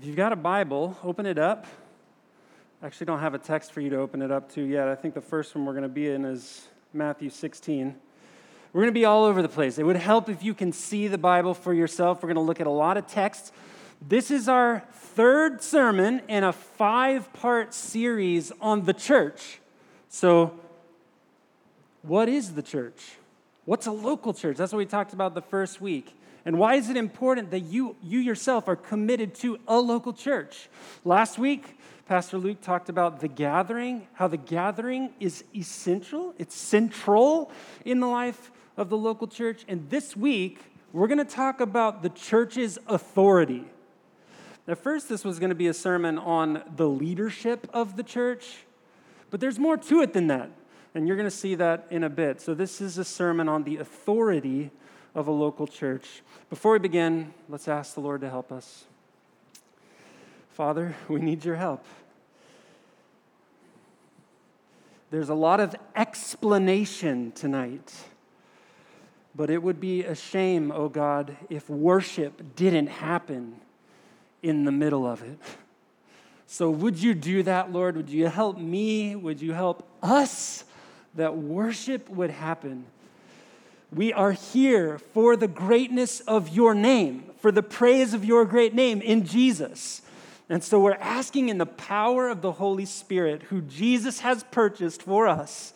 If you've got a Bible, open it up. I actually don't have a text for you to open it up to yet. I think the first one we're going to be in is Matthew 16. We're going to be all over the place. It would help if you can see the Bible for yourself. We're going to look at a lot of texts. This is our third sermon in a five part series on the church. So, what is the church? What's a local church? That's what we talked about the first week. And why is it important that you, you yourself are committed to a local church? Last week, Pastor Luke talked about the gathering, how the gathering is essential, it's central in the life of the local church. And this week, we're going to talk about the church's authority. At first, this was going to be a sermon on the leadership of the church, but there's more to it than that. And you're going to see that in a bit. So, this is a sermon on the authority of a local church. Before we begin, let's ask the Lord to help us. Father, we need your help. There's a lot of explanation tonight, but it would be a shame, oh God, if worship didn't happen in the middle of it. So, would you do that, Lord? Would you help me? Would you help us that worship would happen? We are here for the greatness of your name, for the praise of your great name in Jesus. And so we're asking in the power of the Holy Spirit, who Jesus has purchased for us,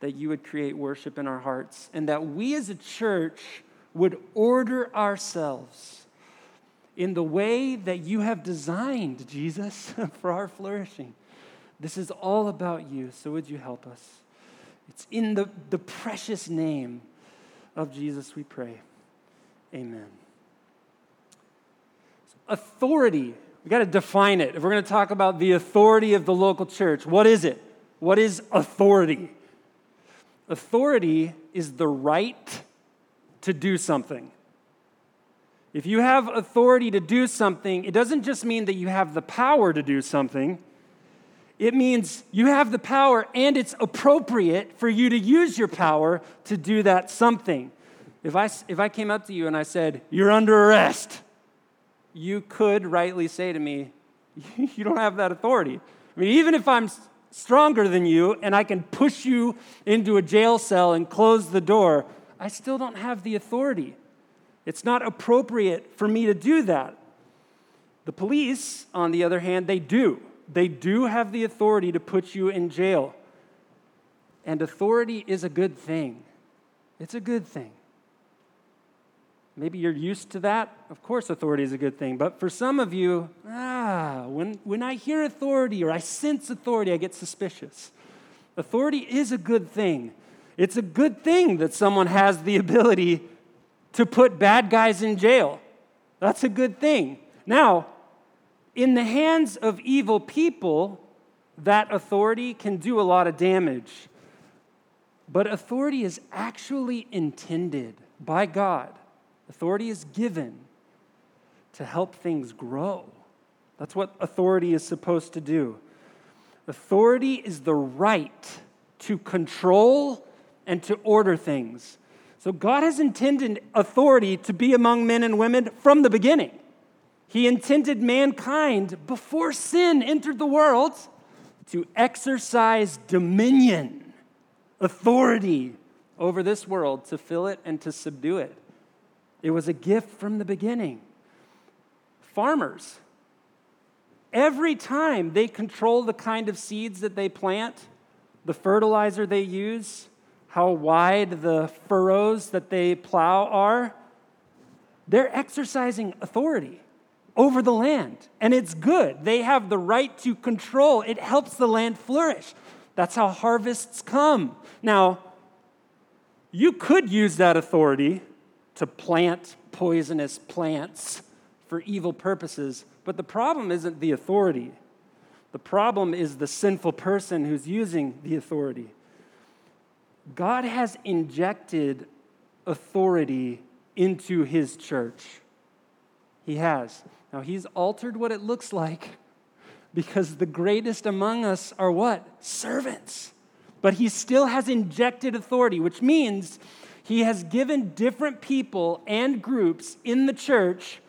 that you would create worship in our hearts and that we as a church would order ourselves in the way that you have designed, Jesus, for our flourishing. This is all about you, so would you help us? It's in the, the precious name of Jesus we pray. Amen. Authority, we got to define it. If we're going to talk about the authority of the local church, what is it? What is authority? Authority is the right to do something. If you have authority to do something, it doesn't just mean that you have the power to do something. It means you have the power and it's appropriate for you to use your power to do that something. If I, if I came up to you and I said, You're under arrest, you could rightly say to me, You don't have that authority. I mean, even if I'm stronger than you and I can push you into a jail cell and close the door, I still don't have the authority. It's not appropriate for me to do that. The police, on the other hand, they do they do have the authority to put you in jail. And authority is a good thing. It's a good thing. Maybe you're used to that. Of course, authority is a good thing. But for some of you, ah, when, when I hear authority or I sense authority, I get suspicious. Authority is a good thing. It's a good thing that someone has the ability to put bad guys in jail. That's a good thing. Now, in the hands of evil people, that authority can do a lot of damage. But authority is actually intended by God. Authority is given to help things grow. That's what authority is supposed to do. Authority is the right to control and to order things. So God has intended authority to be among men and women from the beginning. He intended mankind before sin entered the world to exercise dominion, authority over this world, to fill it and to subdue it. It was a gift from the beginning. Farmers, every time they control the kind of seeds that they plant, the fertilizer they use, how wide the furrows that they plow are, they're exercising authority over the land. And it's good. They have the right to control, it helps the land flourish. That's how harvests come. Now, you could use that authority to plant poisonous plants for evil purposes, but the problem isn't the authority. The problem is the sinful person who's using the authority. God has injected authority into his church. He has. Now, he's altered what it looks like because the greatest among us are what? Servants. But he still has injected authority, which means he has given different people and groups in the church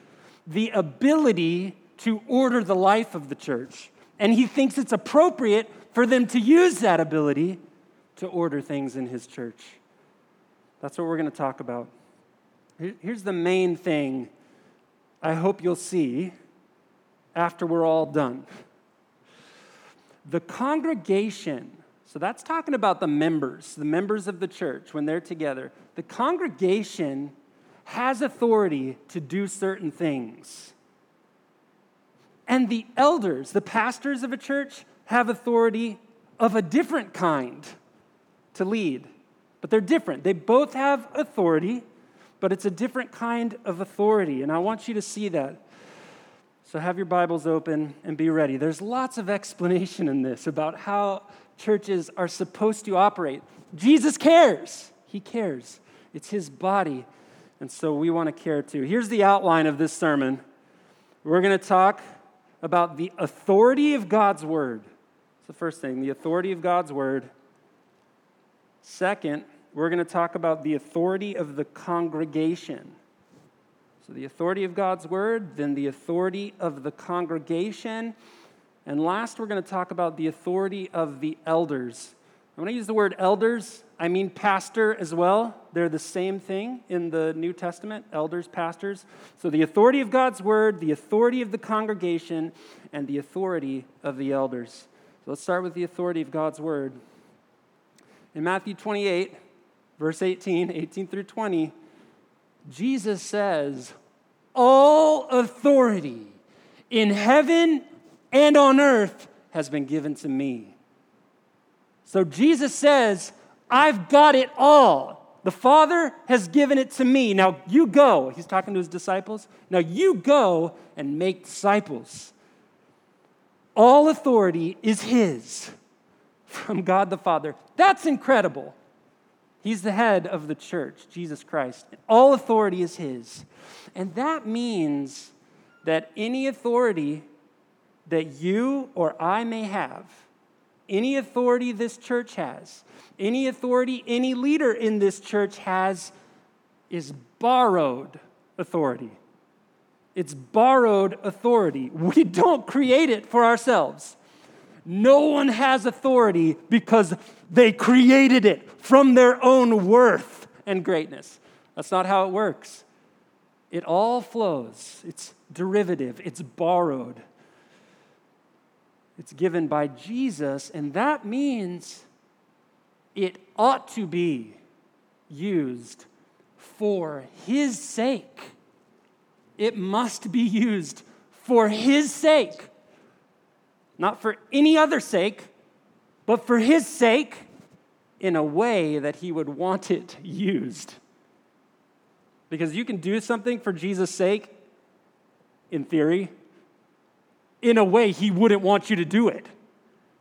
the ability to order the life of the church. And he thinks it's appropriate for them to use that ability to order things in his church. That's what we're going to talk about. Here's the main thing I hope you'll see after we're all done. The congregation, so that's talking about the members, the members of the church when they're together. The congregation has authority to do certain things. And the elders, the pastors of a church, have authority of a different kind to lead. But they're different. They both have authority, but it's a different kind of authority. And I want you to see that. So have your Bibles open and be ready. There's lots of explanation in this about how churches are supposed to operate. Jesus cares. He cares. It's his body. And so we want to care too. Here's the outline of this sermon. We're going to talk about the authority of God's word. That's the first thing, the authority of God's word. Second, we're going to talk about the authority of the congregation. So, the authority of God's word, then the authority of the congregation. And last, we're going to talk about the authority of the elders. When I use the word elders, I mean pastor as well. They're the same thing in the New Testament elders, pastors. So, the authority of God's word, the authority of the congregation, and the authority of the elders. So, let's start with the authority of God's word. In Matthew 28, verse 18, 18 through 20, Jesus says, All authority in heaven and on earth has been given to me. So Jesus says, I've got it all. The Father has given it to me. Now you go. He's talking to his disciples. Now you go and make disciples. All authority is His from God the Father. That's incredible. He's the head of the church, Jesus Christ. All authority is His. And that means that any authority that you or I may have, any authority this church has, any authority any leader in this church has, is borrowed authority. It's borrowed authority. We don't create it for ourselves. No one has authority because they created it from their own worth and greatness. That's not how it works. It all flows, it's derivative, it's borrowed. It's given by Jesus, and that means it ought to be used for His sake. It must be used for His sake not for any other sake, but for his sake in a way that he would want it used. Because you can do something for Jesus' sake, in theory, in a way he wouldn't want you to do it.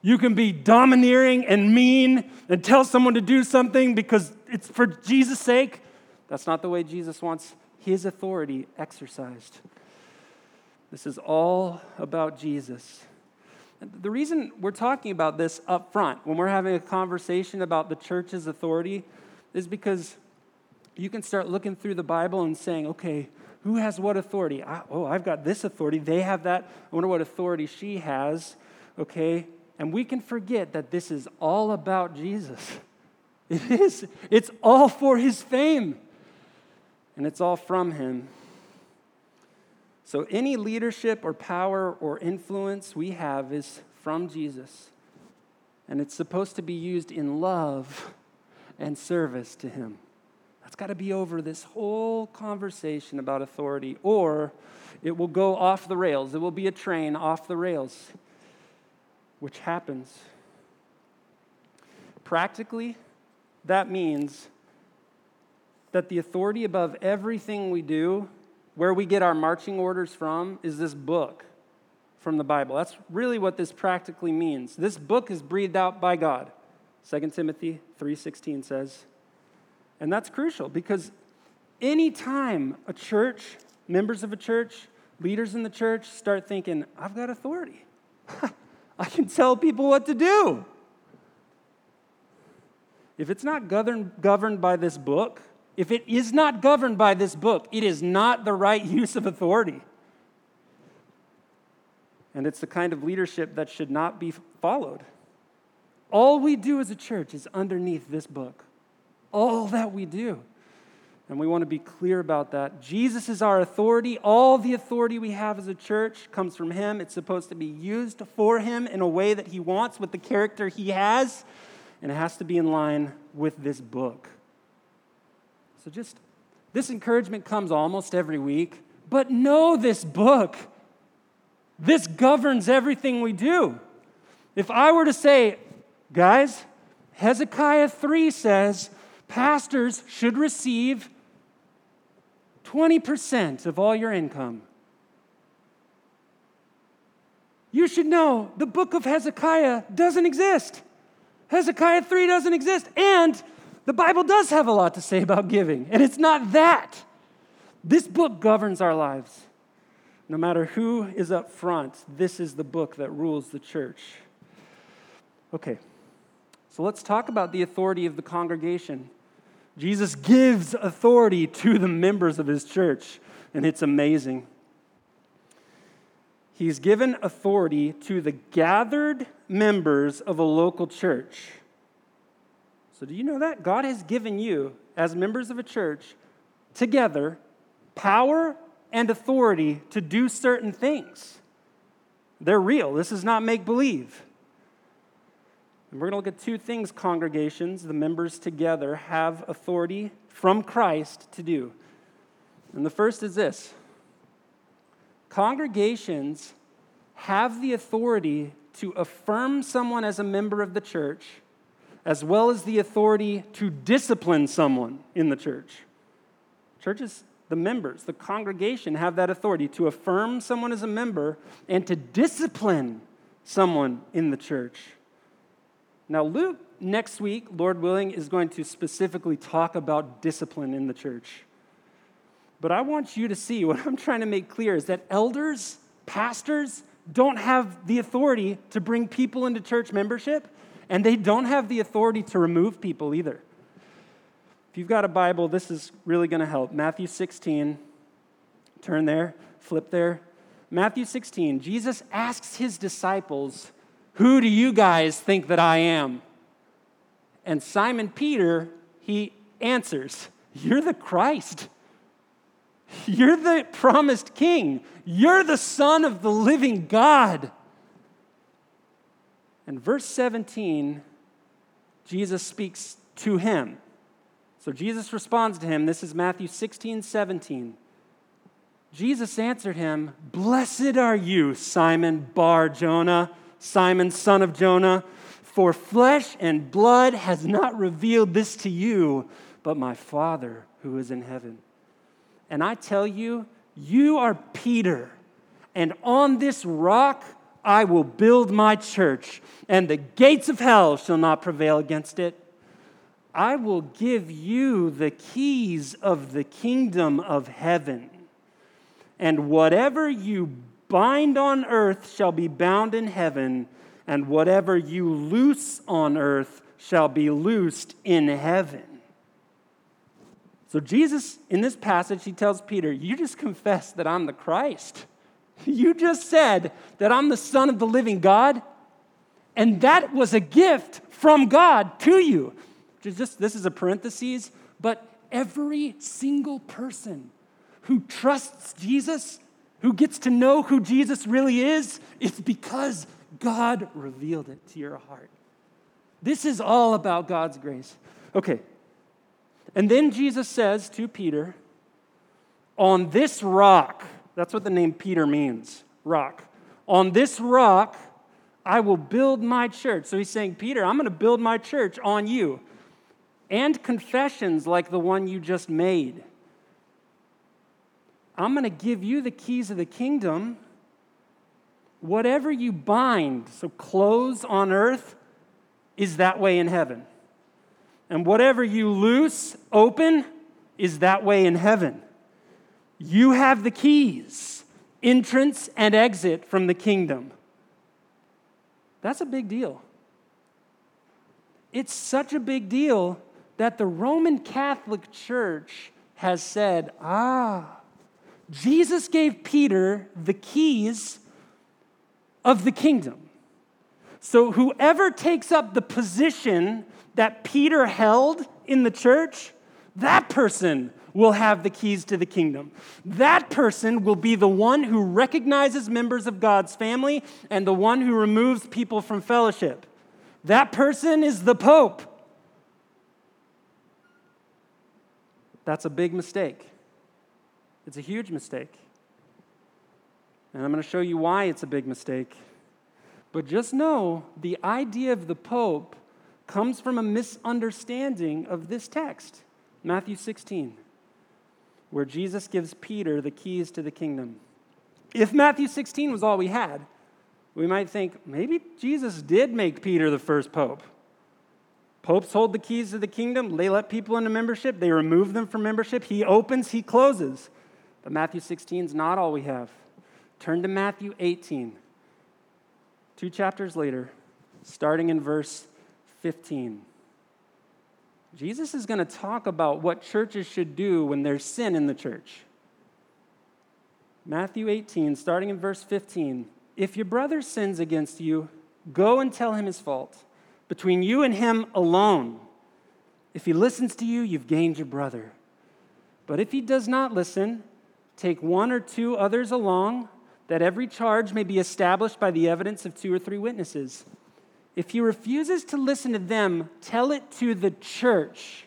You can be domineering and mean and tell someone to do something because it's for Jesus' sake. That's not the way Jesus wants his authority exercised. This is all about Jesus. The reason we're talking about this up front, when we're having a conversation about the church's authority, is because you can start looking through the Bible and saying, okay, who has what authority? I, oh, I've got this authority. They have that. I wonder what authority she has. Okay? And we can forget that this is all about Jesus. It is. It's all for his fame, and it's all from him. So, any leadership or power or influence we have is from Jesus. And it's supposed to be used in love and service to Him. That's got to be over this whole conversation about authority, or it will go off the rails. It will be a train off the rails, which happens. Practically, that means that the authority above everything we do where we get our marching orders from is this book from the Bible. That's really what this practically means. This book is breathed out by God. 2 Timothy 3:16 says. And that's crucial because anytime a church, members of a church, leaders in the church start thinking, I've got authority. I can tell people what to do. If it's not governed, governed by this book, if it is not governed by this book, it is not the right use of authority. And it's the kind of leadership that should not be followed. All we do as a church is underneath this book. All that we do. And we want to be clear about that. Jesus is our authority. All the authority we have as a church comes from Him. It's supposed to be used for Him in a way that He wants with the character He has. And it has to be in line with this book. So just, this encouragement comes almost every week. But know this book. This governs everything we do. If I were to say, guys, Hezekiah 3 says pastors should receive 20% of all your income. You should know the book of Hezekiah doesn't exist. Hezekiah 3 doesn't exist. And the Bible does have a lot to say about giving, and it's not that. This book governs our lives. No matter who is up front, this is the book that rules the church. Okay, so let's talk about the authority of the congregation. Jesus gives authority to the members of his church, and it's amazing. He's given authority to the gathered members of a local church. So, do you know that? God has given you, as members of a church, together, power and authority to do certain things. They're real. This is not make believe. And we're going to look at two things congregations, the members together, have authority from Christ to do. And the first is this congregations have the authority to affirm someone as a member of the church, as well as the authority to discipline someone in the church. Churches, the members, the congregation have that authority to affirm someone as a member and to discipline someone in the church. Now, Luke, next week, Lord willing, is going to specifically talk about discipline in the church. But I want you to see what I'm trying to make clear is that elders, pastors, don't have the authority to bring people into church membership, and they don't have the authority to remove people either. If you've got a Bible, this is really going to help. Matthew 16, turn there, flip there. Matthew 16, Jesus asks his disciples, who do you guys think that I am? And Simon Peter, he answers, You're the Christ. You're the promised king. You're the Son of the living God. And verse 17, Jesus speaks to him. So Jesus responds to him. This is Matthew 16, 17. Jesus answered him, Blessed are you, Simon Bar Jonah. Simon, son of Jonah, for flesh and blood has not revealed this to you, but my Father who is in heaven. And I tell you, you are Peter, and on this rock I will build my church, and the gates of hell shall not prevail against it. I will give you the keys of the kingdom of heaven. And whatever you bind on earth shall be bound in heaven, and whatever you loose on earth shall be loosed in heaven. So, Jesus, in this passage, he tells Peter, You just confessed that I'm the Christ. You just said that I'm the Son of the living God. And that was a gift from God to you. Just, this is a parenthesis, but every single person who trusts Jesus who gets to know who Jesus really is, it's because God revealed it to your heart. This is all about God's grace. Okay. And then Jesus says to Peter, On this rock, that's what the name Peter means rock. On this rock, I will build my church. So he's saying, Peter, I'm going to build my church on you. And confessions like the one you just made. I'm going to give you the keys of the kingdom. Whatever you bind, so close on earth, is that way in heaven. And whatever you loose, open, is that way in heaven. You have the keys, entrance and exit from the kingdom. That's a big deal. It's such a big deal that the Roman Catholic Church has said, ah, Jesus gave Peter the keys of the kingdom. So, whoever takes up the position that Peter held in the church, that person will have the keys to the kingdom. That person will be the one who recognizes members of God's family and the one who removes people from fellowship. That person is the Pope. That's a big mistake. It's a huge mistake. And I'm going to show you why it's a big mistake. But just know the idea of the Pope comes from a misunderstanding of this text, Matthew 16, where Jesus gives Peter the keys to the kingdom. If Matthew 16 was all we had, we might think maybe Jesus did make Peter the first pope. Popes hold the keys to the kingdom, they let people into membership, they remove them from membership. He opens, he closes. But Matthew 16 is not all we have. Turn to Matthew 18. Two chapters later, starting in verse 15. Jesus is going to talk about what churches should do when there's sin in the church. Matthew 18, starting in verse 15. If your brother sins against you, go and tell him his fault, between you and him alone. If he listens to you, you've gained your brother. But if he does not listen, take one or two others along that every charge may be established by the evidence of two or three witnesses. If he refuses to listen to them, tell it to the church.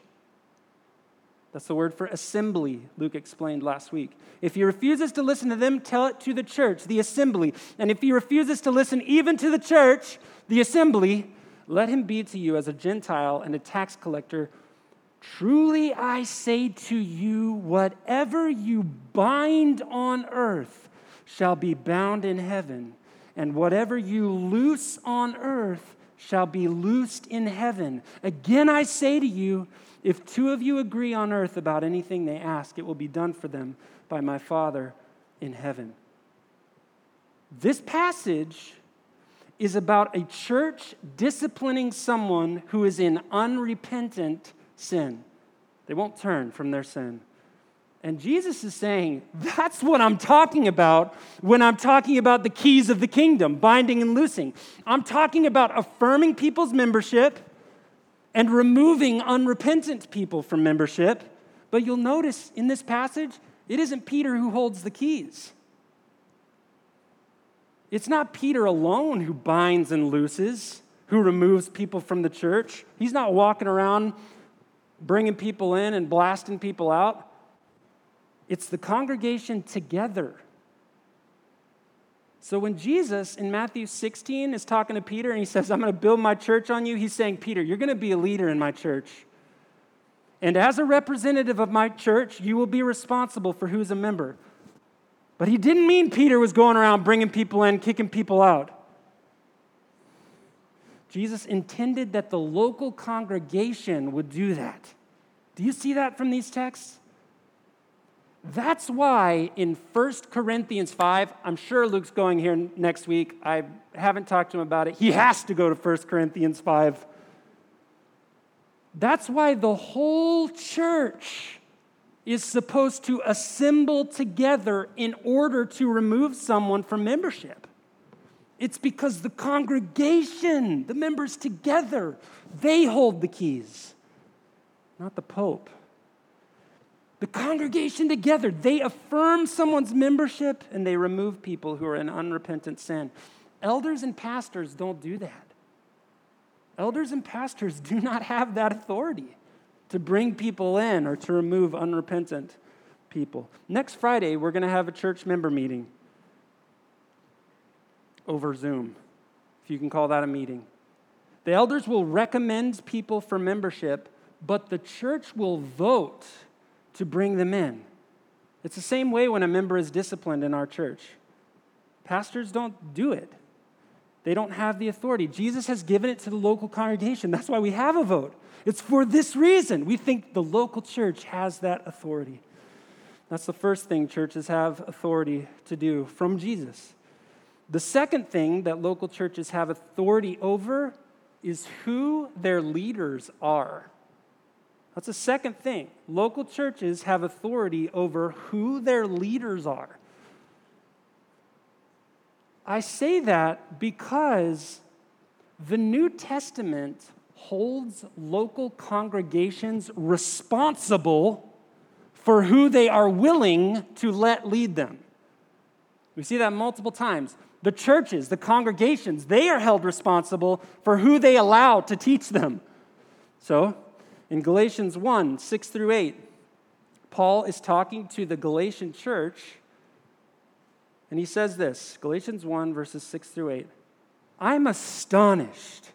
That's the word for assembly, Luke explained last week. If he refuses to listen to them, tell it to the church, the assembly. And if he refuses to listen even to the church, the assembly, let him be to you as a Gentile and a tax collector. Truly I say to you, whatever you bind on earth shall be bound in heaven, and whatever you loose on earth shall be loosed in heaven. Again, I say to you, if two of you agree on earth about anything they ask, it will be done for them by my Father in heaven. This passage is about a church disciplining someone who is in unrepentant sin. They won't turn from their sin. And Jesus is saying, that's what I'm talking about when I'm talking about the keys of the kingdom, binding and loosing. I'm talking about affirming people's membership and removing unrepentant people from membership. But you'll notice in this passage, it isn't Peter who holds the keys. It's not Peter alone who binds and looses, who removes people from the church. He's not walking around bringing people in and blasting people out. It's the congregation together. So when Jesus in Matthew 16 is talking to Peter and he says, I'm going to build my church on you, he's saying, Peter, you're going to be a leader in my church. And as a representative of my church, you will be responsible for who's a member. But he didn't mean Peter was going around bringing people in, kicking people out. Jesus intended that the local congregation would do that. Do you see that from these texts? That's why in 1 Corinthians 5, I'm sure Luke's going here next week. I haven't talked to him about it. He has to go to 1 Corinthians 5. That's why the whole church is supposed to assemble together in order to remove someone from membership. It's because the congregation, the members together, they hold the keys, not the Pope the congregation together. They affirm someone's membership and they remove people who are in unrepentant sin. Elders and pastors don't do that. Elders and pastors do not have that authority to bring people in or to remove unrepentant people. Next Friday, we're going to have a church member meeting over Zoom, if you can call that a meeting. The elders will recommend people for membership, but the church will vote to bring them in. It's the same way when a member is disciplined in our church. Pastors don't do it, they don't have the authority. Jesus has given it to the local congregation. That's why we have a vote. It's for this reason. We think the local church has that authority. That's the first thing churches have authority to do from Jesus. The second thing that local churches have authority over is who their leaders are. That's the second thing. Local churches have authority over who their leaders are. I say that because the New Testament holds local congregations responsible for who they are willing to let lead them. We see that multiple times. The churches, the congregations, they are held responsible for who they allow to teach them. So, in Galatians 1 6 through 8, Paul is talking to the Galatian church, and he says this Galatians 1, verses 6 through 8. I'm astonished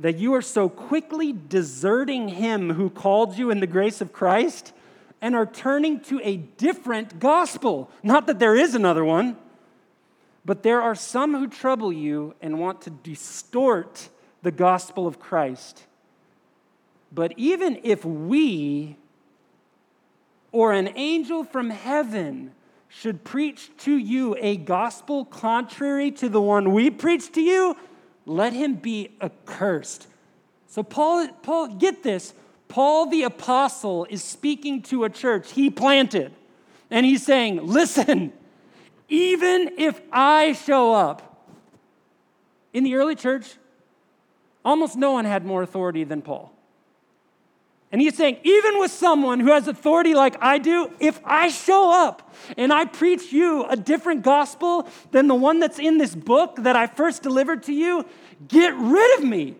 that you are so quickly deserting him who called you in the grace of Christ and are turning to a different gospel. Not that there is another one, but there are some who trouble you and want to distort the gospel of Christ. But even if we or an angel from heaven should preach to you a gospel contrary to the one we preach to you, let him be accursed. So, Paul, Paul, get this. Paul the apostle is speaking to a church he planted, and he's saying, Listen, even if I show up, in the early church, almost no one had more authority than Paul. And he's saying, even with someone who has authority like I do, if I show up and I preach you a different gospel than the one that's in this book that I first delivered to you, get rid of me.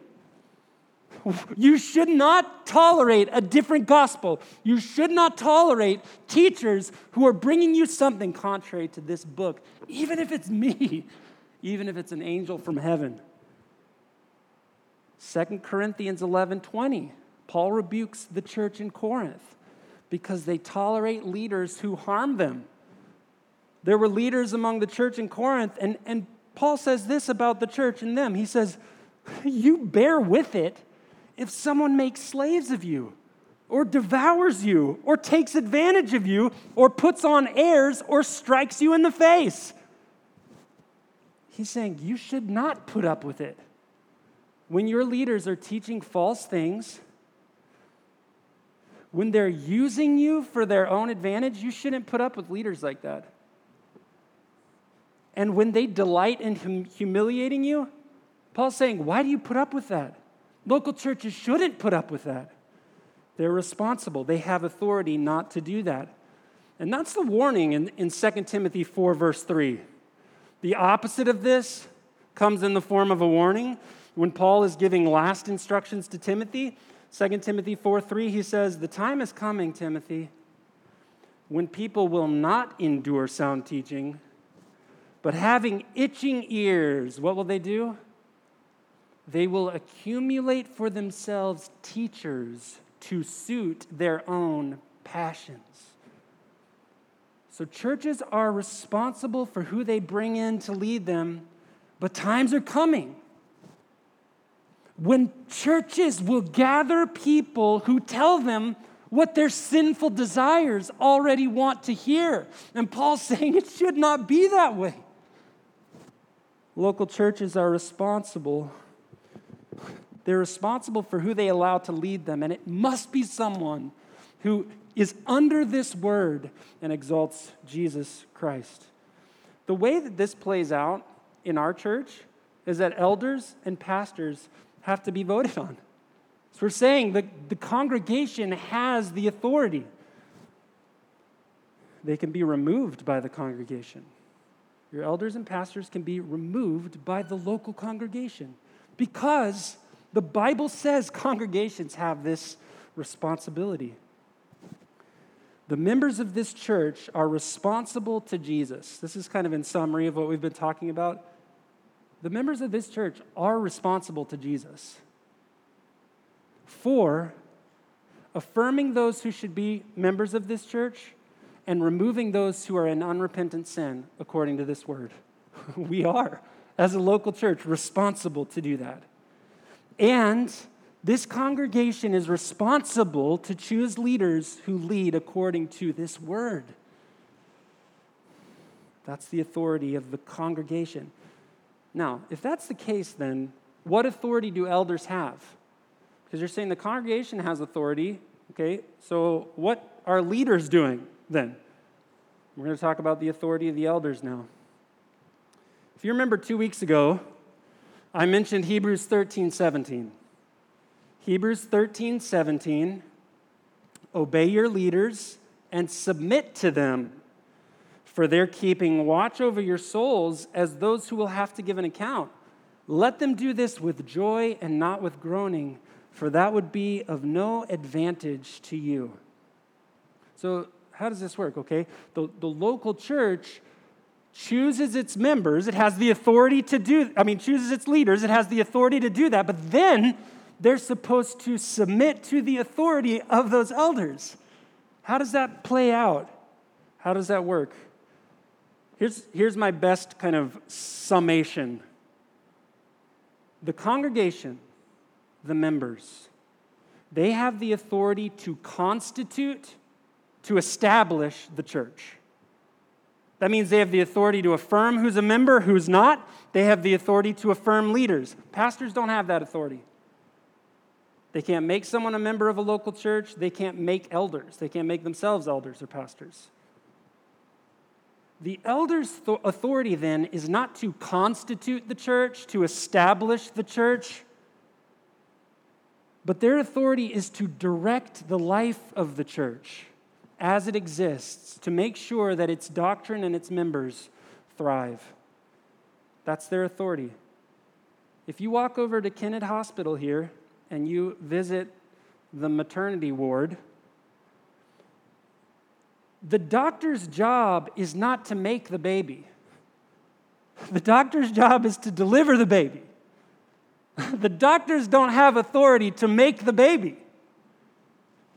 You should not tolerate a different gospel. You should not tolerate teachers who are bringing you something contrary to this book, even if it's me, even if it's an angel from heaven. 2 Corinthians 11 20. Paul rebukes the church in Corinth because they tolerate leaders who harm them. There were leaders among the church in Corinth, and, and Paul says this about the church and them. He says, You bear with it if someone makes slaves of you, or devours you, or takes advantage of you, or puts on airs, or strikes you in the face. He's saying you should not put up with it. When your leaders are teaching false things, when they're using you for their own advantage, you shouldn't put up with leaders like that. And when they delight in hum- humiliating you, Paul's saying, why do you put up with that? Local churches shouldn't put up with that. They're responsible, they have authority not to do that. And that's the warning in, in 2 Timothy 4, verse 3. The opposite of this comes in the form of a warning. When Paul is giving last instructions to Timothy, 2 Timothy 4 3, he says, The time is coming, Timothy, when people will not endure sound teaching, but having itching ears, what will they do? They will accumulate for themselves teachers to suit their own passions. So, churches are responsible for who they bring in to lead them, but times are coming when churches will gather people who tell them what their sinful desires already want to hear. And Paul's saying it should not be that way. Local churches are responsible. They're responsible for who they allow to lead them, and it must be someone who is under this word and exalts Jesus Christ. The way that this plays out in our church is that elders and pastors have to be voted on. So we're saying that the congregation has the authority. They can be removed by the congregation. Your elders and pastors can be removed by the local congregation because the Bible says congregations have this responsibility. The members of this church are responsible to Jesus. This is kind of in summary of what we've been talking about the members of this church are responsible to Jesus for affirming those who should be members of this church and removing those who are in unrepentant sin, according to this word. we are, as a local church, responsible to do that. And this congregation is responsible to choose leaders who lead according to this word. That's the authority of the congregation. Now, if that's the case, then what authority do elders have? Because you're saying the congregation has authority, okay? So what are leaders doing then? We're going to talk about the authority of the elders now. If you remember two weeks ago, I mentioned Hebrews 13 17. Hebrews 13 17. Obey your leaders and submit to them, for they're keeping watch over your souls as those who will have to give an account. Let them do this with joy and not with groaning, for that would be of no advantage to you. So, how does this work? Okay, the, the local church chooses its members, it has the authority to do, I mean, chooses its leaders, it has the authority to do that, but then they're supposed to submit to the authority of those elders. How does that play out? How does that work? Here's, here's my best kind of summation the congregation, the members, they have the authority to constitute, to establish the church. That means they have the authority to affirm who's a member, who's not. They have the authority to affirm leaders. Pastors don't have that authority. They can't make someone a member of a local church. They can't make elders. They can't make themselves elders or pastors. The elders' authority then is not to constitute the church, to establish the church, but their authority is to direct the life of the church as it exists, to make sure that its doctrine and its members thrive. That's their authority. If you walk over to Kennett Hospital here and you visit the maternity ward, the doctor's job is not to make the baby. The doctor's job is to deliver the baby. The doctors don't have authority to make the baby.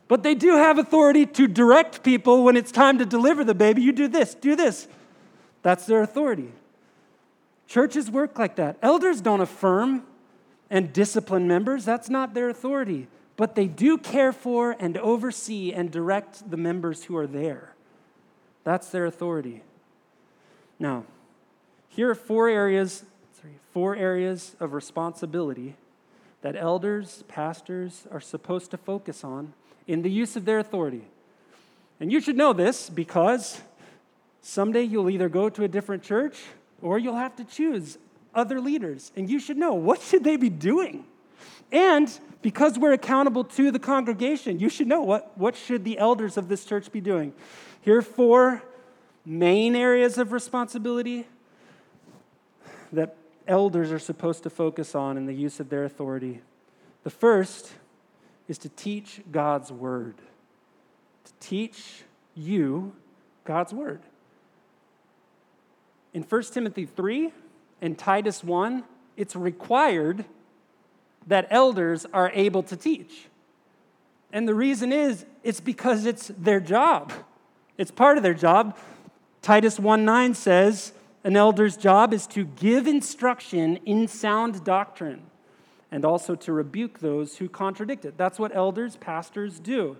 But they do have authority to direct people when it's time to deliver the baby. You do this, do this. That's their authority. Churches work like that. Elders don't affirm and discipline members, that's not their authority. But they do care for and oversee and direct the members who are there. That's their authority. Now, here are four areas, sorry, four areas of responsibility that elders, pastors are supposed to focus on in the use of their authority. And you should know this because someday you'll either go to a different church or you'll have to choose other leaders. And you should know what should they be doing? And because we're accountable to the congregation, you should know what, what should the elders of this church be doing. Here are four main areas of responsibility that elders are supposed to focus on in the use of their authority. The first is to teach God's word, to teach you God's word. In 1 Timothy 3 and Titus 1, it's required that elders are able to teach. And the reason is, it's because it's their job. It's part of their job. Titus 1 9 says, an elder's job is to give instruction in sound doctrine and also to rebuke those who contradict it. That's what elders, pastors do.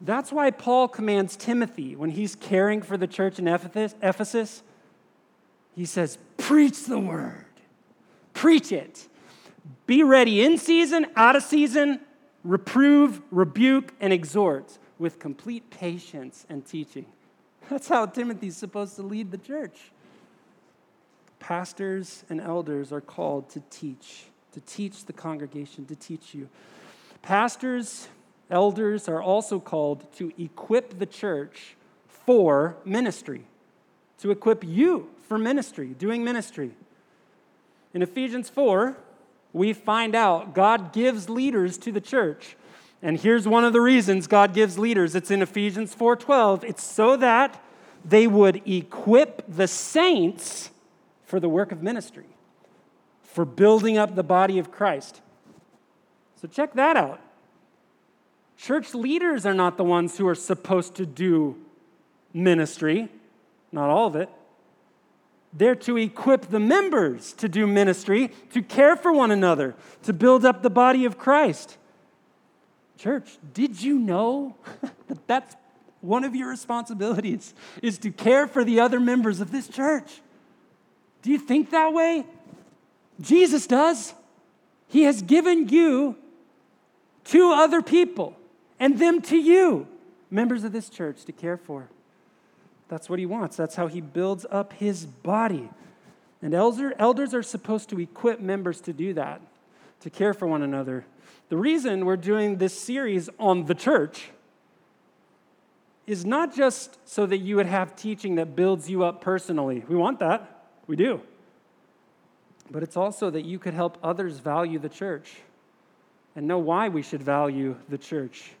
That's why Paul commands Timothy when he's caring for the church in Ephesus, he says, Preach the word, preach it. Be ready in season, out of season, reprove, rebuke, and exhort with complete patience and teaching. That's how Timothy's supposed to lead the church. Pastors and elders are called to teach to teach the congregation, to teach you. Pastors, elders are also called to equip the church for ministry, to equip you for ministry, doing ministry. In Ephesians 4, we find out God gives leaders to the church. And here's one of the reasons God gives leaders. It's in Ephesians 4:12. It's so that they would equip the saints for the work of ministry for building up the body of Christ. So check that out. Church leaders are not the ones who are supposed to do ministry, not all of it. They're to equip the members to do ministry, to care for one another, to build up the body of Christ. Church, did you know that that's one of your responsibilities is to care for the other members of this church? Do you think that way? Jesus does. He has given you to other people and them to you, members of this church, to care for. That's what he wants. That's how he builds up his body. And elder, elders are supposed to equip members to do that, to care for one another. The reason we're doing this series on the church is not just so that you would have teaching that builds you up personally. We want that, we do. But it's also that you could help others value the church and know why we should value the church.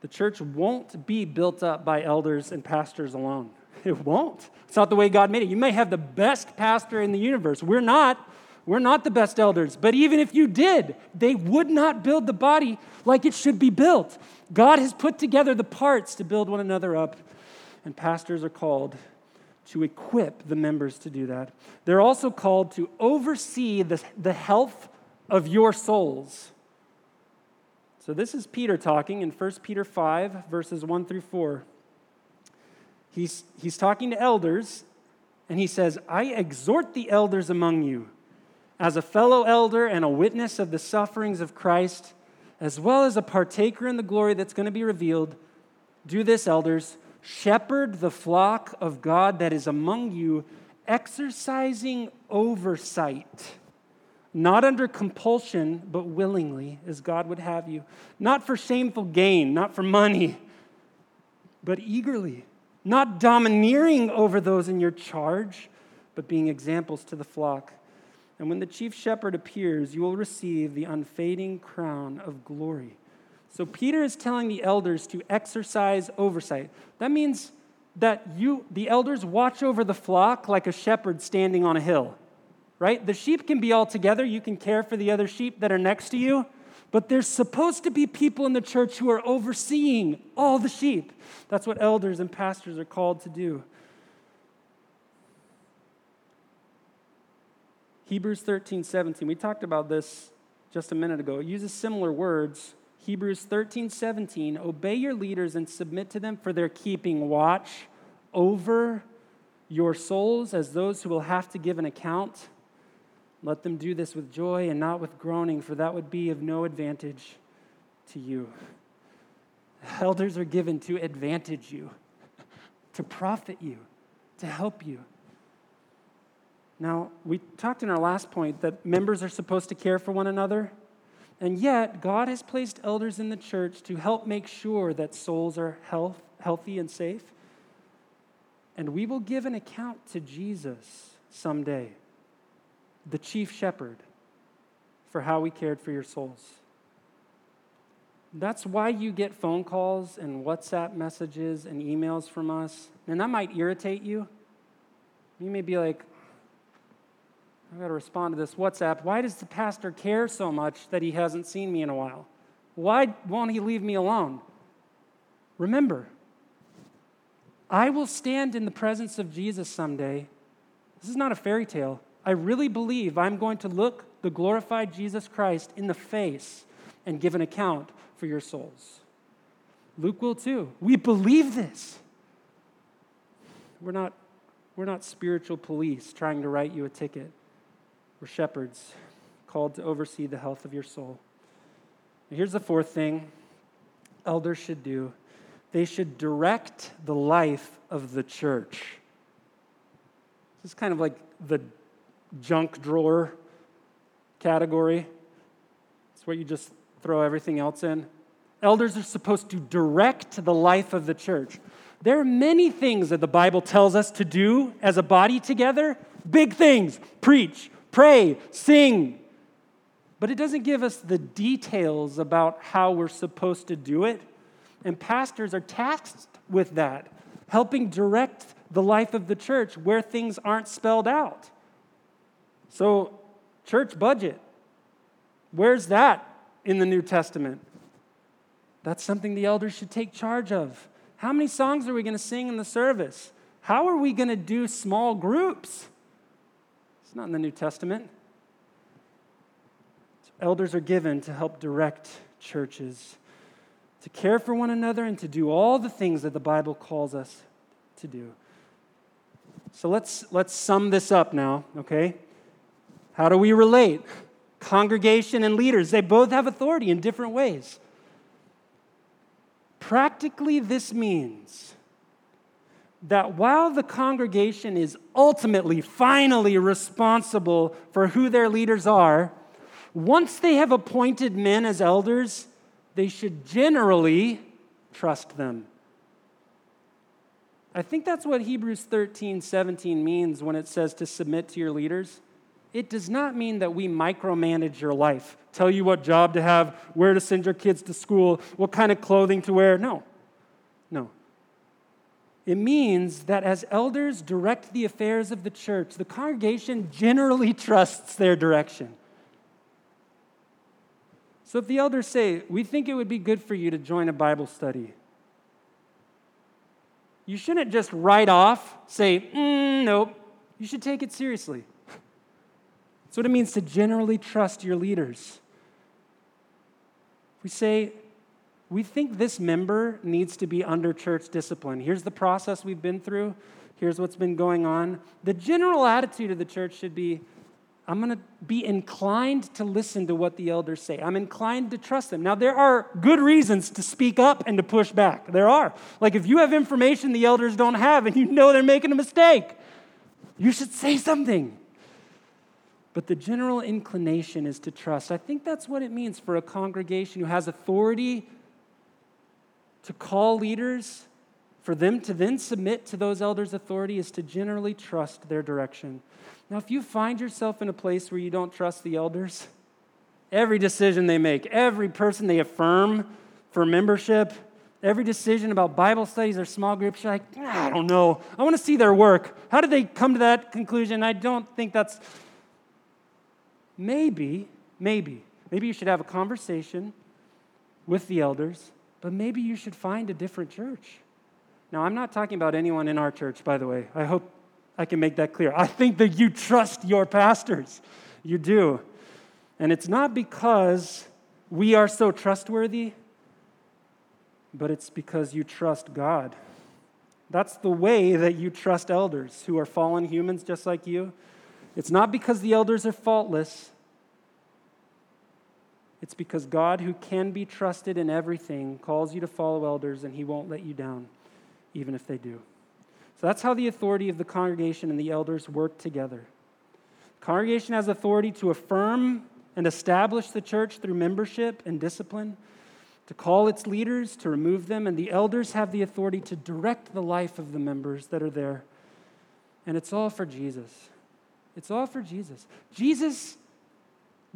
The church won't be built up by elders and pastors alone. It won't. It's not the way God made it. You may have the best pastor in the universe. We're not. We're not the best elders. But even if you did, they would not build the body like it should be built. God has put together the parts to build one another up, and pastors are called to equip the members to do that. They're also called to oversee the, the health of your souls. So this is Peter talking in 1 Peter 5, verses 1 through 4. He's, he's talking to elders, and he says, I exhort the elders among you, as a fellow elder and a witness of the sufferings of Christ, as well as a partaker in the glory that's going to be revealed. Do this, elders shepherd the flock of God that is among you, exercising oversight, not under compulsion, but willingly, as God would have you, not for shameful gain, not for money, but eagerly, not domineering over those in your charge, but being examples to the flock. And when the chief shepherd appears, you will receive the unfading crown of glory. So Peter is telling the elders to exercise oversight. That means that you, the elders, watch over the flock like a shepherd standing on a hill, right? The sheep can be all together. You can care for the other sheep that are next to you, but there's supposed to be people in the church who are overseeing all the sheep. That's what elders and pastors are called to do. Hebrews 13, 17. We talked about this just a minute ago. It uses similar words Hebrews 13, 17, obey your leaders and submit to them for their keeping watch over your souls as those who will have to give an account. Let them do this with joy and not with groaning, for that would be of no advantage to you. Elders are given to advantage you, to profit you, to help you. Now, we talked in our last point that members are supposed to care for one another. And yet, God has placed elders in the church to help make sure that souls are health, healthy and safe. And we will give an account to Jesus someday, the chief shepherd, for how we cared for your souls. That's why you get phone calls and WhatsApp messages and emails from us. And that might irritate you. You may be like, I've got to respond to this WhatsApp. Why does the pastor care so much that he hasn't seen me in a while? Why won't he leave me alone? Remember, I will stand in the presence of Jesus someday. This is not a fairy tale. I really believe I'm going to look the glorified Jesus Christ in the face and give an account for your souls. Luke will too. We believe this. We're not, we're not spiritual police trying to write you a ticket. We're shepherds called to oversee the health of your soul. And here's the fourth thing elders should do they should direct the life of the church. This is kind of like the junk drawer category. It's where you just throw everything else in. Elders are supposed to direct the life of the church. There are many things that the Bible tells us to do as a body together. Big things preach, pray, sing. But it doesn't give us the details about how we're supposed to do it. And pastors are tasked with that, helping direct the life of the church where things aren't spelled out. So, church budget, where's that in the New Testament? That's something the elders should take charge of. How many songs are we going to sing in the service? How are we going to do small groups? It's not in the New Testament. Elders are given to help direct churches, to care for one another, and to do all the things that the Bible calls us to do. So let's, let's sum this up now, okay? How do we relate? Congregation and leaders, they both have authority in different ways. Practically, this means that while the congregation is ultimately, finally responsible for who their leaders are, once they have appointed men as elders, they should generally trust them. I think that's what Hebrews 13, 17 means when it says to submit to your leaders. It does not mean that we micromanage your life, tell you what job to have, where to send your kids to school, what kind of clothing to wear. No. It means that as elders direct the affairs of the church, the congregation generally trusts their direction. So if the elders say, We think it would be good for you to join a Bible study, you shouldn't just write off, say, mm, Nope. You should take it seriously. That's what it means to generally trust your leaders. We say, we think this member needs to be under church discipline. Here's the process we've been through. Here's what's been going on. The general attitude of the church should be I'm going to be inclined to listen to what the elders say. I'm inclined to trust them. Now, there are good reasons to speak up and to push back. There are. Like if you have information the elders don't have and you know they're making a mistake, you should say something. But the general inclination is to trust. I think that's what it means for a congregation who has authority to call leaders, for them to then submit to those elders' authority, is to generally trust their direction. Now, if you find yourself in a place where you don't trust the elders, every decision they make, every person they affirm for membership, every decision about Bible studies or small groups, you're like, ah, I don't know. I want to see their work. How did they come to that conclusion? I don't think that's. Maybe, maybe, maybe you should have a conversation with the elders but maybe you should find a different church. Now, I'm not talking about anyone in our church, by the way. I hope I can make that clear. I think that you trust your pastors. You do. And it's not because we are so trustworthy, but it's because you trust God. That's the way that you trust elders who are fallen humans just like you. It's not because the elders are faultless, it's because God, who can be trusted in everything, calls you to follow elders and he won't let you down, even if they do. So that's how the authority of the congregation and the elders work together. The congregation has authority to affirm and establish the church through membership and discipline, to call its leaders, to remove them, and the elders have the authority to direct the life of the members that are there. And it's all for Jesus. It's all for Jesus. Jesus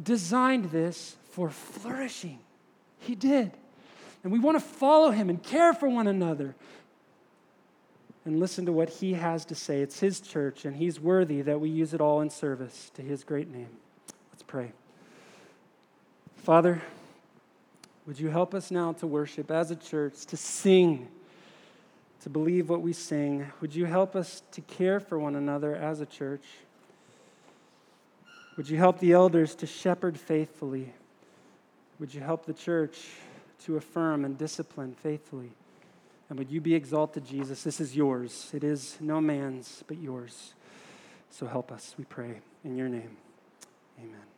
designed this for flourishing. He did. And we want to follow him and care for one another and listen to what he has to say. It's his church, and he's worthy that we use it all in service to his great name. Let's pray. Father, would you help us now to worship as a church, to sing, to believe what we sing? Would you help us to care for one another as a church? Would you help the elders to shepherd faithfully? Would you help the church to affirm and discipline faithfully? And would you be exalted, Jesus? This is yours. It is no man's, but yours. So help us, we pray. In your name, amen.